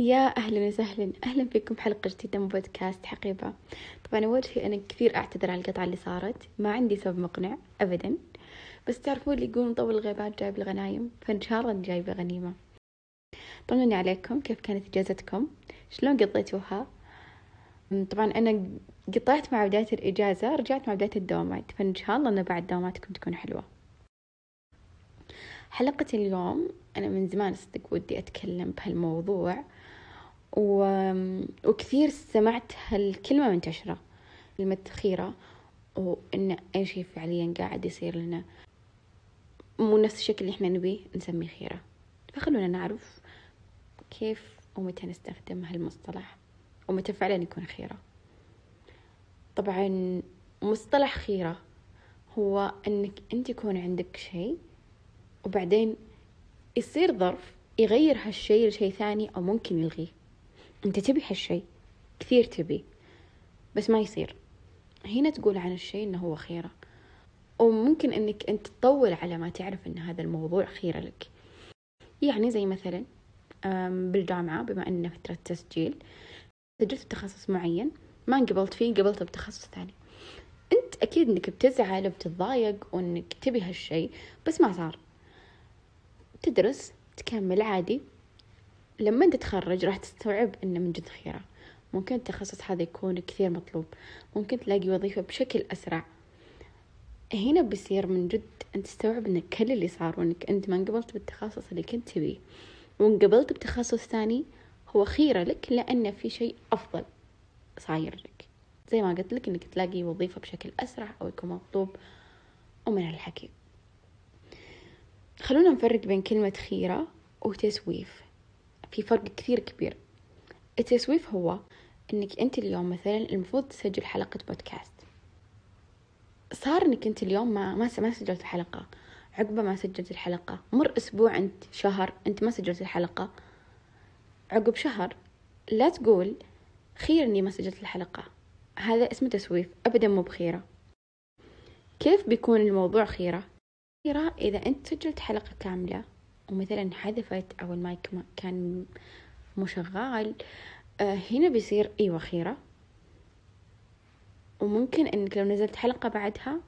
يا أهلا وسهلا أهلا فيكم بحلقة جديدة من بودكاست حقيبة. طبعا أول شيء أنا كثير أعتذر على القطعة اللي صارت. ما عندي سبب مقنع أبدا. بس تعرفون اللي يقولون طول الغيبات جايب الغنايم فإن شاء الله جايبة غنيمة طمنوني عليكم كيف كانت إجازتكم؟ شلون قضيتوها؟ طبعا أنا قطعت مع بداية الإجازة رجعت مع بداية الدوامات فإن شاء الله أن بعد دواماتكم تكون حلوة. حلقة اليوم أنا من زمان صدق ودي أتكلم بهالموضوع و... وكثير سمعت هالكلمة منتشرة كلمة خيرة وإن أي شيء فعليا قاعد يصير لنا مو نفس الشكل اللي إحنا نبيه نسميه خيرة. فخلونا نعرف كيف ومتى نستخدم هالمصطلح ومتى فعلا يكون خيرة. طبعا مصطلح خيرة هو أنك أنت يكون عندك شيء وبعدين يصير ظرف يغير هالشيء لشيء ثاني أو ممكن يلغيه. أنت تبي هالشيء كثير تبي بس ما يصير. هنا تقول عن الشيء إنه هو خيرة. وممكن إنك أنت تطول على ما تعرف إن هذا الموضوع خيرة لك. يعني زي مثلا بالجامعة بما أننا فترة تسجيل سجلت بتخصص معين ما انقبلت فيه قبلت بتخصص ثاني. أنت أكيد إنك بتزعل وبتتضايق وإنك تبي هالشيء بس ما صار. تدرس تكمل عادي. لما تتخرج راح تستوعب إنه من جد خيرة ممكن التخصص هذا يكون كثير مطلوب. ممكن تلاقي وظيفة بشكل أسرع. هنا بيصير من جد أنت تستوعب إن كل اللي صار وإنك أنت ما انقبلت بالتخصص اللي كنت تبيه. وانقبلت بتخصص ثاني هو خيرة لك لأن في شيء أفضل صاير لك. زي ما قلت لك إنك تلاقي وظيفة بشكل أسرع أو يكون مطلوب. ومن هالحكي. خلونا نفرق بين كلمة خيرة وتسويف. في فرق كثير كبير. التسويف هو إنك أنت اليوم مثلا المفروض تسجل حلقة بودكاست. صار إنك أنت اليوم ما ما ما سجلت الحلقة عقب ما سجلت الحلقة. مر أسبوع أنت شهر أنت ما سجلت الحلقة. عقب شهر لا تقول خير إني ما سجلت الحلقة. هذا اسمه تسويف. ابدا مو بخيرة. كيف بيكون الموضوع خيرة؟ خيرة إذا أنت سجلت حلقة كاملة ومثلا حذفت أو المايك كان مو شغال آه هنا بيصير إيوه خيرة وممكن إنك لو نزلت حلقة بعدها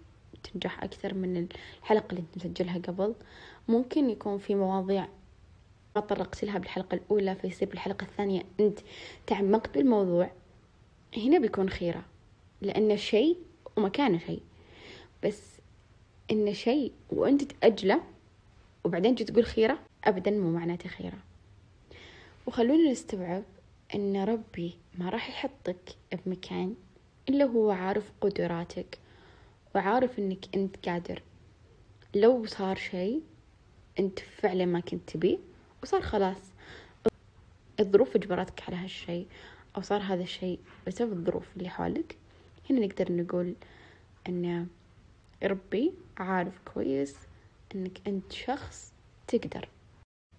تنجح أكثر من الحلقة اللي أنت مسجلها قبل. ممكن يكون في مواضيع ما طرقت لها بالحلقة الأولى فيصير بالحلقة الثانية أنت تعمقت بالموضوع. هنا بيكون خيرة لأن شيء ومكانه شيء. بس إن شيء وأنت تأجله وبعدين تجي تقول خيرة أبدا مو معناته خيرة. وخلونا نستوعب أن ربي ما راح يحطك بمكان إلا هو عارف قدراتك وعارف أنك أنت قادر. لو صار شيء أنت فعلا ما كنت تبيه وصار خلاص. الظروف اجبرتك على هالشيء أو صار هذا الشيء بسبب الظروف اللي حولك هنا نقدر نقول أن ربي عارف كويس أنك أنت شخص تقدر.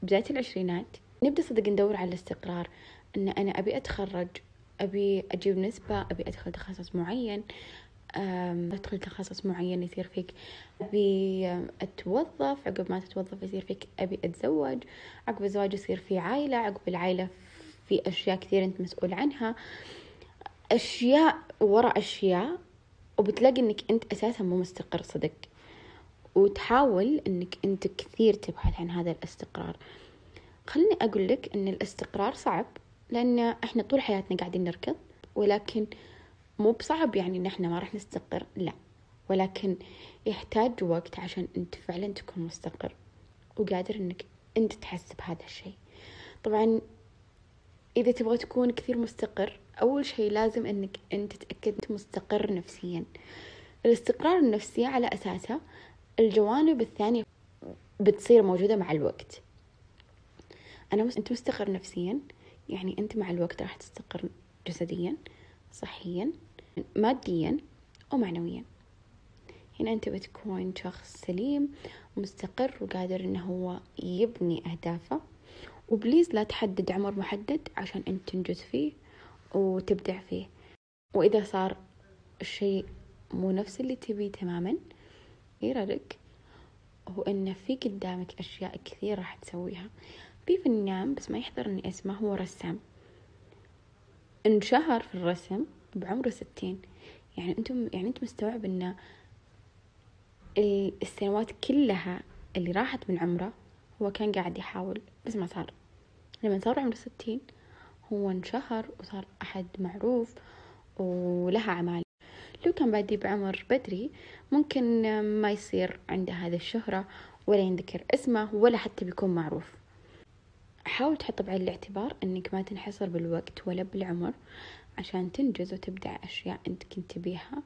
بداية العشرينات نبدأ صدق ندور على الاستقرار أن أنا أبي أتخرج أبي أجيب نسبة أبي أدخل تخصص معين أدخل تخصص معين يصير فيك. أبي أتوظف عقب ما تتوظف يصير فيك أبي أتزوج عقب الزواج يصير في عائلة عقب العائلة في أشياء كثير أنت مسؤول عنها. أشياء وراء أشياء وبتلاقي أنك أنت أساسا مو مستقر صدق. وتحاول أنك أنت كثير تبحث عن هذا الاستقرار. خلني أقول لك أن الاستقرار صعب لأن إحنا طول حياتنا قاعدين نركض ولكن مو بصعب يعني إن إحنا ما راح نستقر لا. ولكن يحتاج وقت عشان أنت فعلا تكون مستقر وقادر إنك أنت تحس بهذا الشيء. طبعا إذا تبغى تكون كثير مستقر أول شيء لازم إنك أنت تتأكد مستقر نفسيا. الاستقرار النفسي على أساسه الجوانب الثانية بتصير موجودة مع الوقت. أنا مس... أنت مستقر نفسيا يعني أنت مع الوقت راح تستقر جسديا صحيا ماديا ومعنويا هنا أنت بتكون شخص سليم مستقر وقادر إنه هو يبني أهدافه. وبليز لا تحدد عمر محدد عشان أنت تنجز فيه. وتبدع فيه. وإذا صار الشيء مو نفس اللي تبيه تماما غير لك هو إن في قدامك أشياء كثير راح تسويها. في فنان بس ما يحضرني اسمه هو رسام. انشهر في الرسم بعمره ستين. يعني أنتم يعني أنت مستوعب إن السنوات كلها اللي راحت من عمره هو كان قاعد يحاول بس ما صار. لما صار عمره ستين هو انشهر وصار أحد معروف ولها أعمال. لو كان بادي بعمر بدري ممكن ما يصير عنده هذه الشهرة ولا ينذكر اسمه ولا حتى بيكون معروف. حاول تحط بعين الاعتبار إنك ما تنحصر بالوقت ولا بالعمر عشان تنجز وتبدع أشياء أنت كنت تبيها.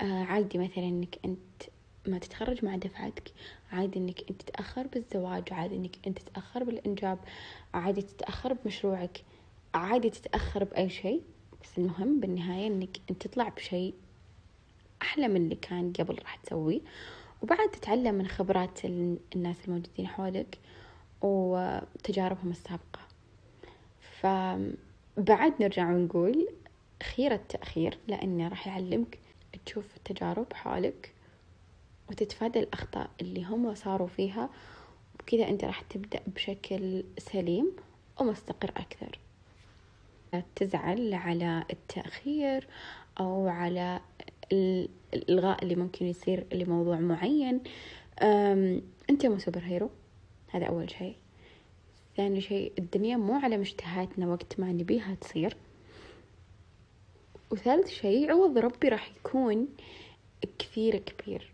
آه عادي مثلا إنك أنت ما تتخرج مع دفعتك عادي إنك أنت تتأخر بالزواج عادي إنك أنت تتأخر بالإنجاب عادي تتأخر بمشروعك. عادي تتأخر بأي شيء بس المهم بالنهاية إنك أنت تطلع بشيء أحلى من اللي كان قبل راح تسويه. وبعد تتعلم من خبرات الناس الموجودين حولك وتجاربهم السابقة. فبعد نرجع ونقول خير التأخير لأنه راح يعلمك تشوف التجارب حولك وتتفادى الأخطاء اللي هم صاروا فيها وبكذا أنت راح تبدأ بشكل سليم ومستقر أكثر. تزعل على التأخير أو على الإلغاء اللي ممكن يصير لموضوع معين. أنت مو سوبر هيرو هذا أول شيء. ثاني شيء الدنيا مو على مشتهاتنا وقت ما نبيها تصير. وثالث شيء عوض ربي راح يكون كثير كبير.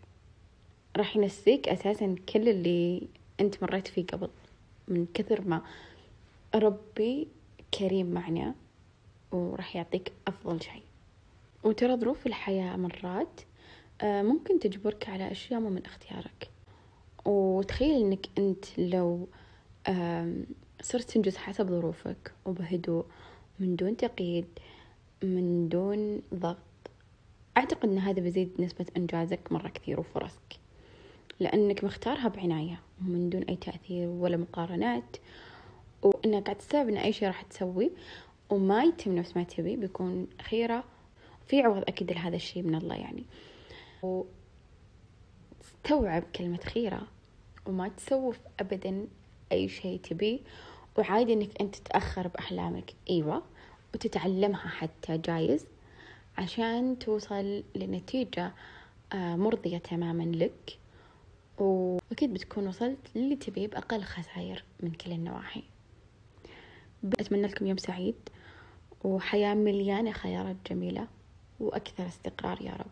راح ينسيك أساسا كل اللي أنت مريت فيه قبل. من كثر ما ربي كريم معنا. وراح يعطيك أفضل شيء. وترى ظروف الحياة مرات آه، ممكن تجبرك على أشياء مو من اختيارك. وتخيل إنك أنت لو صرت تنجز حسب ظروفك وبهدوء من دون تقييد من دون ضغط. أعتقد أن هذا بيزيد نسبة إنجازك مرة كثير وفرصك. لأنك مختارها بعناية من دون أي تأثير ولا مقارنات. وإنك قاعد تستوعب إن أي شيء راح تسوي وما يتم نفس ما تبي بيكون خيرة. في عوض أكيد لهذا الشيء من الله يعني. وتستوعب كلمة خيرة وما تسوف أبدا أي شيء تبيه وعادي إنك أنت تتأخر بأحلامك أيوة وتتعلمها حتى جايز عشان توصل لنتيجة آه، مرضية تماما لك. وأكيد بتكون وصلت للي تبيه بأقل خسائر من كل النواحي. أتمنى لكم يوم سعيد وحياة مليانة خيارات جميلة وأكثر استقرار يا رب.